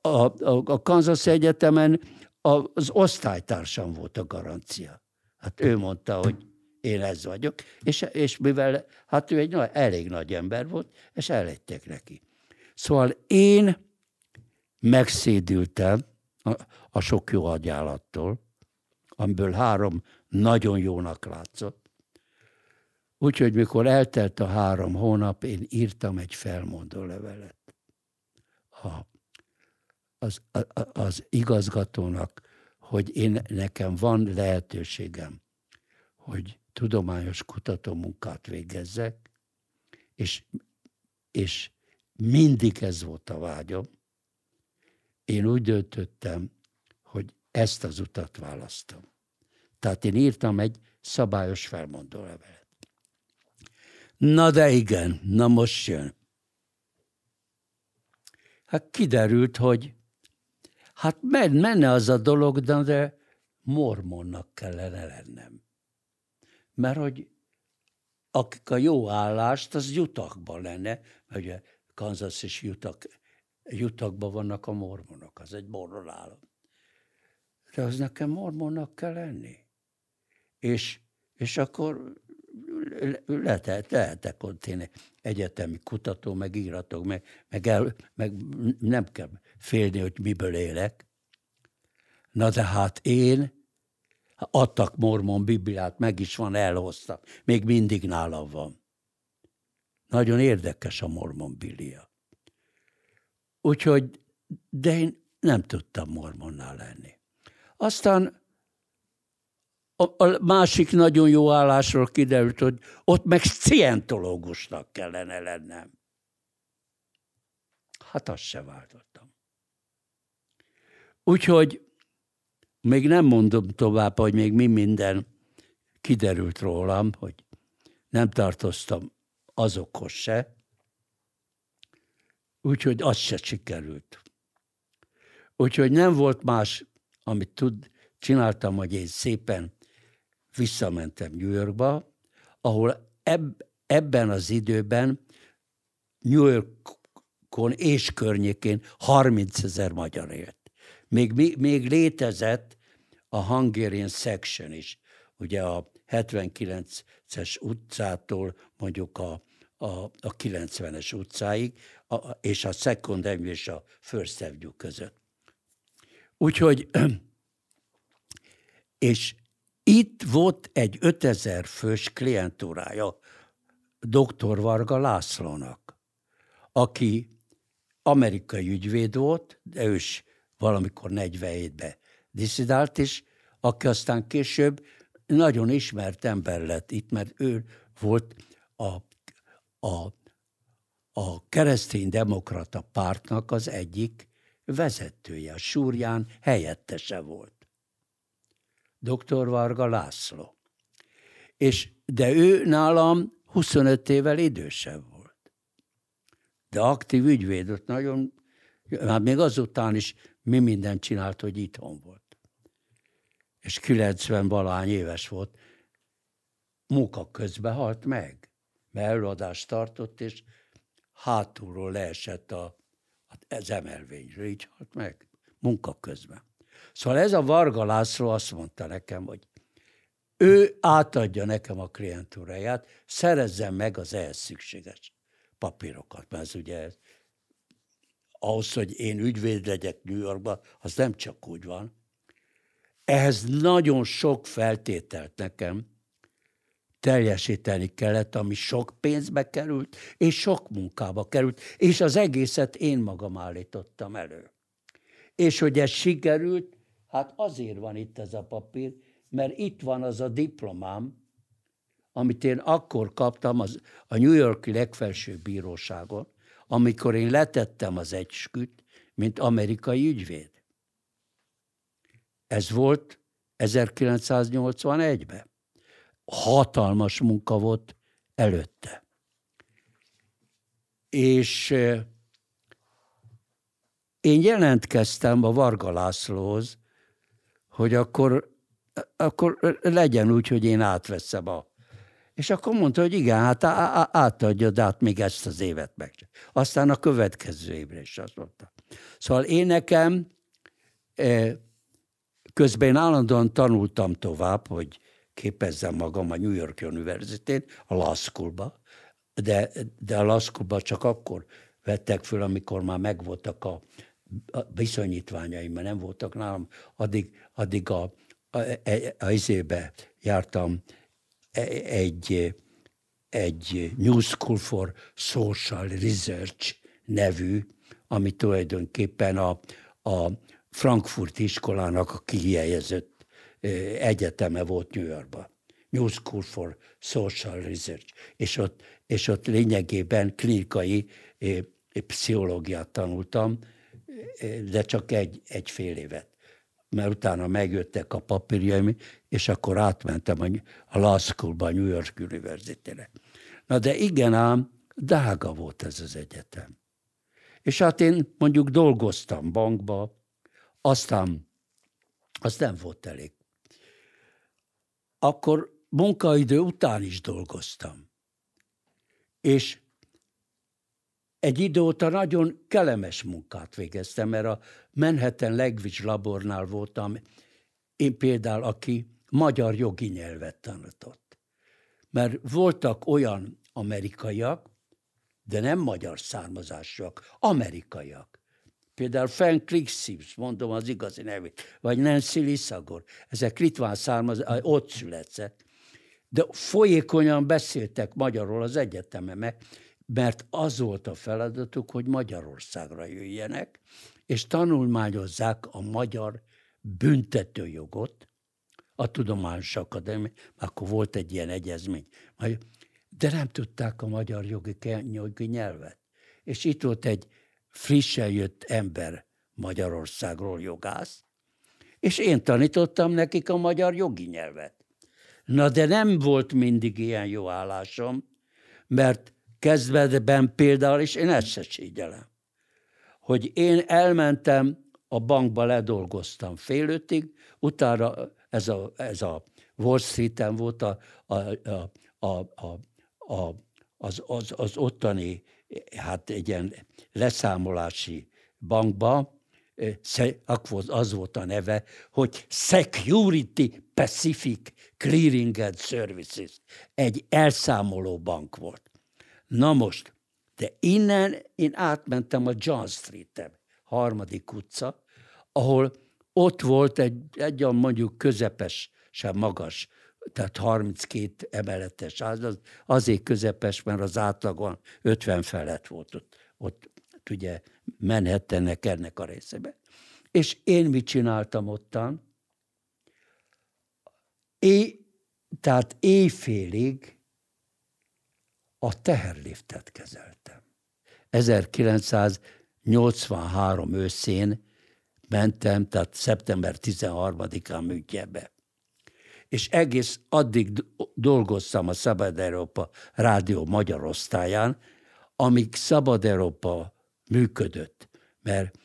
A, a, a Kansas Egyetemen az osztálytársam volt a garancia. Hát ő mondta, hogy én ez vagyok, és, és mivel hát ő egy nagy, elég nagy ember volt, és ellettek neki. Szóval én megszédültem a, a sok jó agyállattól, amiből három nagyon jónak látszott. Úgyhogy mikor eltelt a három hónap, én írtam egy felmondó levelet a, az, a, az igazgatónak, hogy én nekem van lehetőségem, hogy tudományos kutatómunkát végezzek, és, és mindig ez volt a vágyom. Én úgy döntöttem, hogy ezt az utat választom. Tehát én írtam egy szabályos felmondó levelet. Na de igen, na most jön. Hát kiderült, hogy hát menne az a dolog, de mormonnak kellene lennem mert hogy akik a jó állást, az jutakban lenne, mert ugye Kansas és jutak, jutakban vannak a mormonok, az egy mormon állam. De az nekem mormonnak kell lenni. És, és akkor lehet, lehetek ott én egyetemi kutató, meg íratok, meg, meg, el, meg nem kell félni, hogy miből élek. Na de hát én Adtak mormon bibliát, meg is van, elhoztak. Még mindig nálam van. Nagyon érdekes a mormon biblia. Úgyhogy, de én nem tudtam mormonnál lenni. Aztán a, másik nagyon jó állásról kiderült, hogy ott meg szientológusnak kellene lennem. Hát azt se váltottam. Úgyhogy még nem mondom tovább, hogy még mi minden kiderült rólam, hogy nem tartoztam azokhoz se, úgyhogy az se sikerült. Úgyhogy nem volt más, amit tud, csináltam, hogy én szépen visszamentem New Yorkba, ahol eb, ebben az időben New Yorkon és környékén 30 ezer magyar élt. Még, még létezett a Hungarian Section is, ugye a 79-es utcától mondjuk a, a, a 90-es utcáig, a, és a Second Avenue és a First Avenue között. Úgyhogy, és itt volt egy 5000 fős klientúrája dr. Varga Lászlónak, aki amerikai ügyvéd volt, de ő is valamikor 47-ben diszidált, és aki aztán később nagyon ismert ember lett itt, mert ő volt a, a, a keresztény-demokrata pártnak az egyik vezetője, a Súrján helyettese volt. Dr. Varga László. És, de ő nálam 25 évvel idősebb volt. De aktív ügyvéd, ott nagyon, hát még azután is mi mindent csinált, hogy itthon volt. És 90 valány éves volt, munka közben halt meg, mert előadást tartott, és hátulról leesett a, az emelvényről, így halt meg, munka közben. Szóval ez a Varga László azt mondta nekem, hogy ő átadja nekem a klientúráját, szerezzem meg az ehhez szükséges papírokat, mert ez ugye ahhoz, hogy én ügyvéd legyek New Yorkba, az nem csak úgy van. Ehhez nagyon sok feltételt nekem teljesíteni kellett, ami sok pénzbe került, és sok munkába került, és az egészet én magam állítottam elő. És hogy ez sikerült, hát azért van itt ez a papír, mert itt van az a diplomám, amit én akkor kaptam az, a New Yorki legfelsőbb bíróságon, amikor én letettem az egysküt, mint amerikai ügyvéd. Ez volt 1981-ben. Hatalmas munka volt előtte. És én jelentkeztem a Varga Lászlóhoz, hogy akkor, akkor legyen úgy, hogy én átveszem a és akkor mondta, hogy igen, hát átadja, de hát még ezt az évet meg. Aztán a következő évre is azt mondta. Szóval én nekem e, közben én állandóan tanultam tovább, hogy képezzem magam a New York University-n, a Law School-ba, de, de a Law School-ba csak akkor vettek föl, amikor már megvoltak a viszonyítványaim, mert nem voltak nálam, addig, addig a, a, a, a, a jártam egy, egy New School for Social Research nevű, ami tulajdonképpen a, a Frankfurt iskolának a kihelyezett egyeteme volt New Yorkban. New School for Social Research. És ott, és ott lényegében klinikai pszichológiát tanultam, de csak egy, egy fél évet mert utána megjöttek a papírjaim, és akkor átmentem a Law School-ba, a New York University-re. Na de igen ám, drága volt ez az egyetem. És hát én mondjuk dolgoztam bankba, aztán az nem volt elég. Akkor munkaidő után is dolgoztam. És egy idő óta nagyon kellemes munkát végeztem, mert a Manhattan Language Labornál voltam, én például, aki magyar jogi nyelvet tanított. Mert voltak olyan amerikaiak, de nem magyar származásúak, amerikaiak. Például Frank Clixips, mondom az igazi nevét, vagy Nancy Lissagor, ezek litván származásúak, ott született. De folyékonyan beszéltek magyarról az egyetemen, mert az volt a feladatuk, hogy Magyarországra jöjjenek, és tanulmányozzák a magyar büntetőjogot, a Tudományos Akadémia, akkor volt egy ilyen egyezmény, de nem tudták a magyar jogi, jogi nyelvet. És itt volt egy frissen jött ember Magyarországról jogász, és én tanítottam nekik a magyar jogi nyelvet. Na de nem volt mindig ilyen jó állásom, mert kezdetben például, és én ezt se sígyelem, hogy én elmentem a bankba, ledolgoztam fél ötig, utána ez a, ez a Wall Street-en volt a, a, a, a, a, a, az, az, az ottani, hát egy ilyen leszámolási bankba, akkor az volt a neve, hogy Security Pacific Clearing and Services. Egy elszámoló bank volt. Na most, de innen én átmentem a John Street-en, harmadik utca, ahol ott volt egy, egy mondjuk közepes, sem magas tehát 32 emeletes ház, az azért közepes, mert az átlagon 50 felett volt ott, ott ugye Manhattannek ennek a részebe. És én mit csináltam ottan? É, tehát éjfélig a teherliftet kezeltem. 1983 őszén mentem, tehát szeptember 13-án Münchebe. És egész addig dolgoztam a Szabad Európa Rádió magyar osztályán, amíg Szabad Európa működött. Mert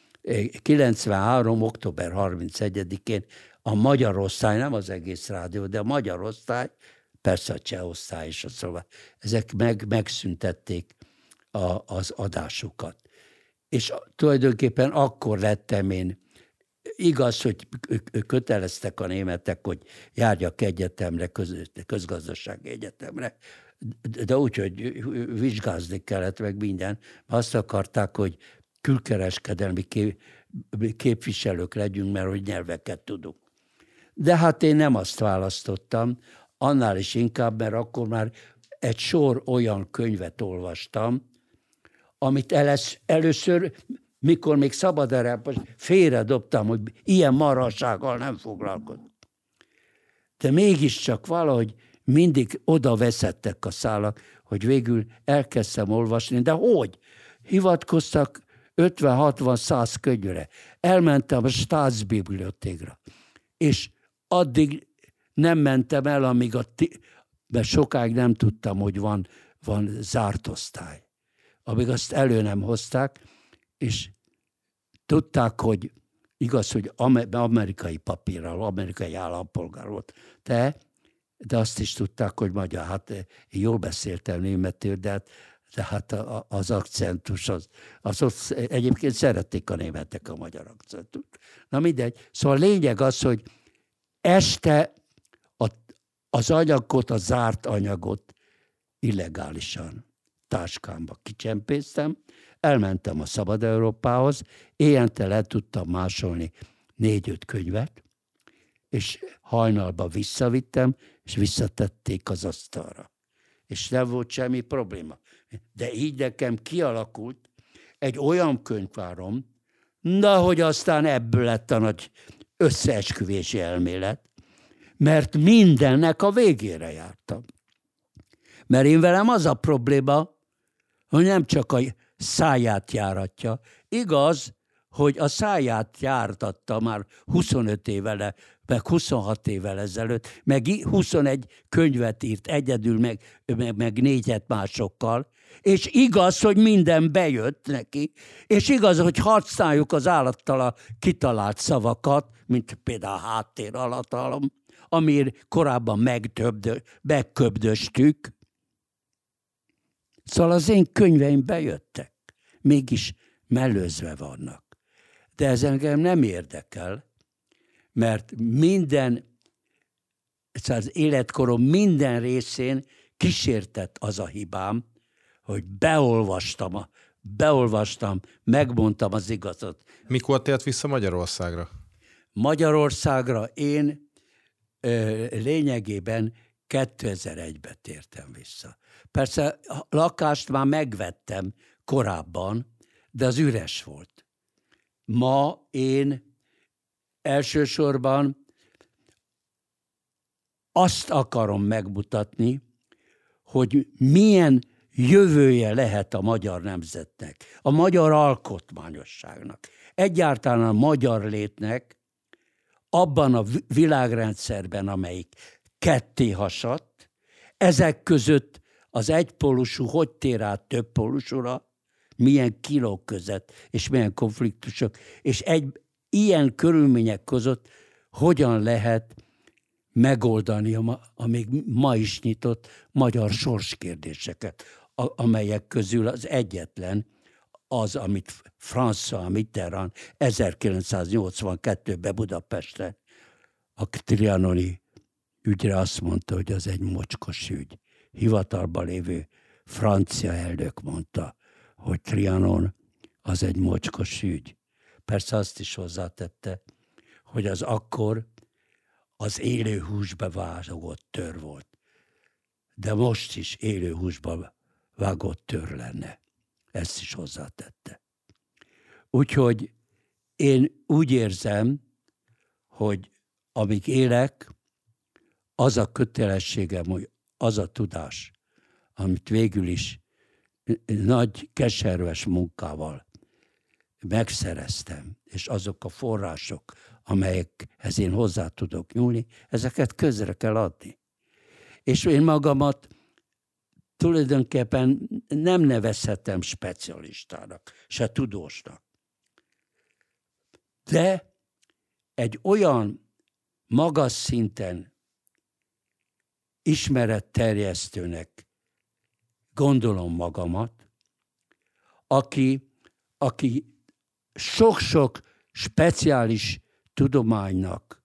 93. október 31-én a magyar osztály, nem az egész rádió, de a magyar osztály, persze a cseh osztály is, szóval ezek meg, megszüntették a, az adásukat. És tulajdonképpen akkor lettem én, igaz, hogy köteleztek a németek, hogy járjak egyetemre, köz, közgazdasági egyetemre, de úgy, hogy vizsgázni kellett meg minden. Azt akarták, hogy külkereskedelmi képviselők legyünk, mert hogy nyelveket tudunk. De hát én nem azt választottam, annál is inkább, mert akkor már egy sor olyan könyvet olvastam, amit elesz, először, mikor még szabad erre, félredobtam, hogy ilyen marassággal nem foglalkozom. De mégiscsak valahogy mindig oda veszettek a szálak, hogy végül elkezdtem olvasni, de hogy? Hivatkoztak 50-60-100 könyvre. Elmentem a Staatsbibliotékra, és addig nem mentem el, amíg a ti, mert sokáig nem tudtam, hogy van, van zárt osztály. Amíg azt elő nem hozták, és tudták, hogy igaz, hogy amerikai papírral, amerikai állampolgár volt. Te, de azt is tudták, hogy magyar. Hát én jól beszéltem németül, de hát, de hát az akcentus, az, az ott egyébként szerették a németek a magyar akcentust. Na mindegy. Szóval a lényeg az, hogy este az anyagot, a zárt anyagot illegálisan táskámba kicsempésztem, elmentem a Szabad Európához, éjjente le tudtam másolni négy-öt könyvet, és hajnalba visszavittem, és visszatették az asztalra. És nem volt semmi probléma. De így nekem kialakult egy olyan könyvvárom, de hogy aztán ebből lett a nagy összeesküvési elmélet, mert mindennek a végére jártam. Mert én velem az a probléma, hogy nem csak a száját járatja. Igaz, hogy a száját jártatta már 25 évele, meg 26 évvel ezelőtt, meg 21 könyvet írt egyedül, meg, meg, meg négyet másokkal, és igaz, hogy minden bejött neki, és igaz, hogy használjuk az állattala kitalált szavakat, mint például a háttér alatalom, amiért korábban megköbdöstük. Szóval az én könyveim bejöttek, mégis mellőzve vannak. De ez engem nem érdekel, mert minden, szóval az életkorom minden részén kísértett az a hibám, hogy beolvastam, a, beolvastam, megmondtam az igazat. Mikor tért vissza Magyarországra? Magyarországra én lényegében 2001-ben tértem vissza. Persze a lakást már megvettem korábban, de az üres volt. Ma én elsősorban azt akarom megmutatni, hogy milyen jövője lehet a magyar nemzetnek, a magyar alkotmányosságnak, egyáltalán a magyar létnek abban a világrendszerben, amelyik ketté hasadt, ezek között az egypolusú hogy tér át több polusúra, milyen kilók között, és milyen konfliktusok, és egy ilyen körülmények között hogyan lehet megoldani a, a még ma is nyitott magyar sorskérdéseket, a, amelyek közül az egyetlen az, amit François Mitterrand 1982-ben Budapesten a Trianoni ügyre azt mondta, hogy az egy mocskos ügy. Hivatalban lévő francia elnök mondta, hogy Trianon az egy mocskos ügy. Persze azt is hozzátette, hogy az akkor az élő húsba vágott tör volt. De most is élő húsba vágott tör lenne. Ezt is hozzátette. Úgyhogy én úgy érzem, hogy amíg élek, az a kötelességem, hogy az a tudás, amit végül is nagy keserves munkával megszereztem, és azok a források, amelyekhez én hozzá tudok nyúlni, ezeket közre kell adni. És én magamat tulajdonképpen nem nevezhetem specialistának, se tudósnak. De egy olyan magas szinten ismeretterjesztőnek gondolom magamat, aki, aki sok-sok speciális tudománynak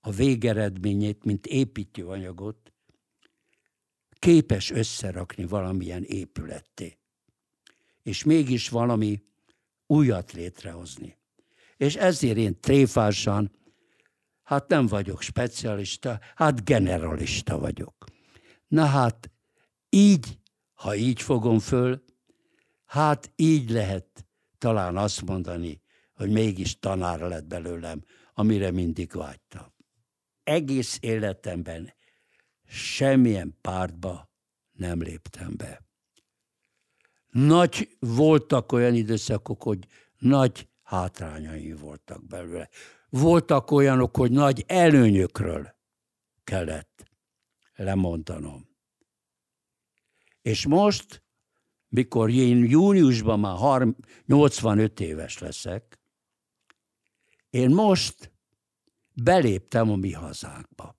a végeredményét, mint építőanyagot képes összerakni valamilyen épületté. És mégis valami újat létrehozni. És ezért én tréfásan, hát nem vagyok specialista, hát generalista vagyok. Na hát így, ha így fogom föl, hát így lehet talán azt mondani, hogy mégis tanár lett belőlem, amire mindig vágytam. Egész életemben semmilyen pártba nem léptem be. Nagy voltak olyan időszakok, hogy nagy hátrányai voltak belőle. Voltak olyanok, hogy nagy előnyökről kellett lemondanom. És most, mikor én júniusban már 85 éves leszek, én most beléptem a mi hazánkba.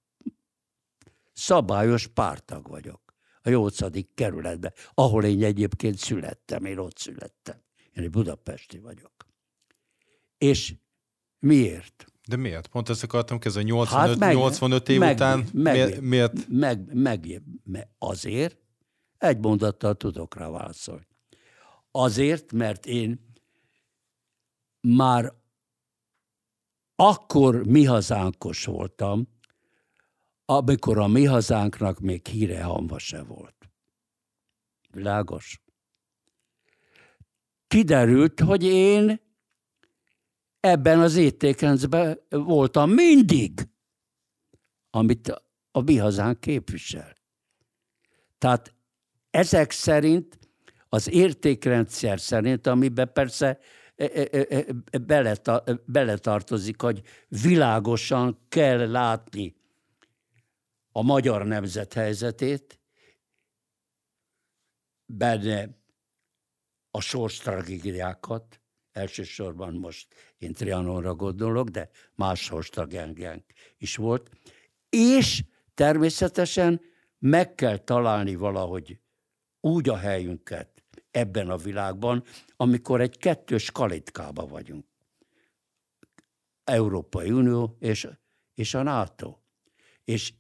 Szabályos pártag vagyok a 8. kerületben, ahol én egyébként születtem, én ott születtem. Én egy budapesti vagyok. És miért? De miért? Pont ezt akartam kezdeni, 85, hát meg, 85 év meg, után meg, miért? Meg, meg, meg, meg, azért, egy mondattal tudok rá válaszolni. Azért, mert én már akkor mi hazánkos voltam, amikor a mi hazánknak még híre hamva se volt. Világos? Kiderült, hogy én ebben az éttékencben voltam mindig, amit a mi hazánk képvisel. Tehát ezek szerint, az értékrendszer szerint, amiben persze e, e, e, beletartozik, hogy világosan kell látni a magyar nemzet helyzetét, benne a sors tragédiákat, elsősorban most én Trianonra gondolok, de más sors is volt, és természetesen meg kell találni valahogy úgy a helyünket ebben a világban, amikor egy kettős kalitkába vagyunk. Európai Unió és, és a NATO. És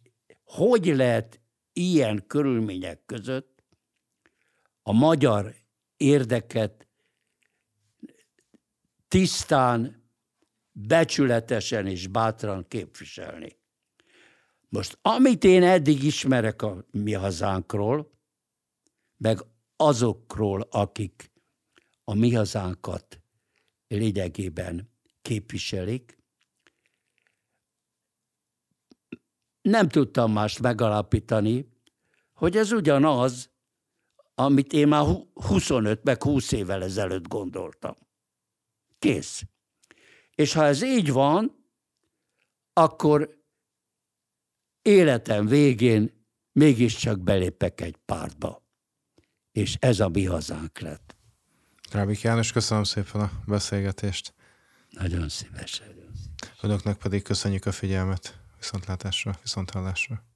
hogy lehet ilyen körülmények között a magyar érdeket tisztán, becsületesen és bátran képviselni. Most, amit én eddig ismerek a mi hazánkról, meg azokról, akik a mi hazánkat lényegében képviselik, nem tudtam mást megalapítani, hogy ez ugyanaz, amit én már 25 meg 20 évvel ezelőtt gondoltam. Kész. És ha ez így van, akkor életem végén mégiscsak belépek egy pártba. És ez a mi hazánk lett. Rábik János, köszönöm szépen a beszélgetést. Nagyon szívesen. Önöknek pedig köszönjük a figyelmet. Viszontlátásra, viszonthallásra.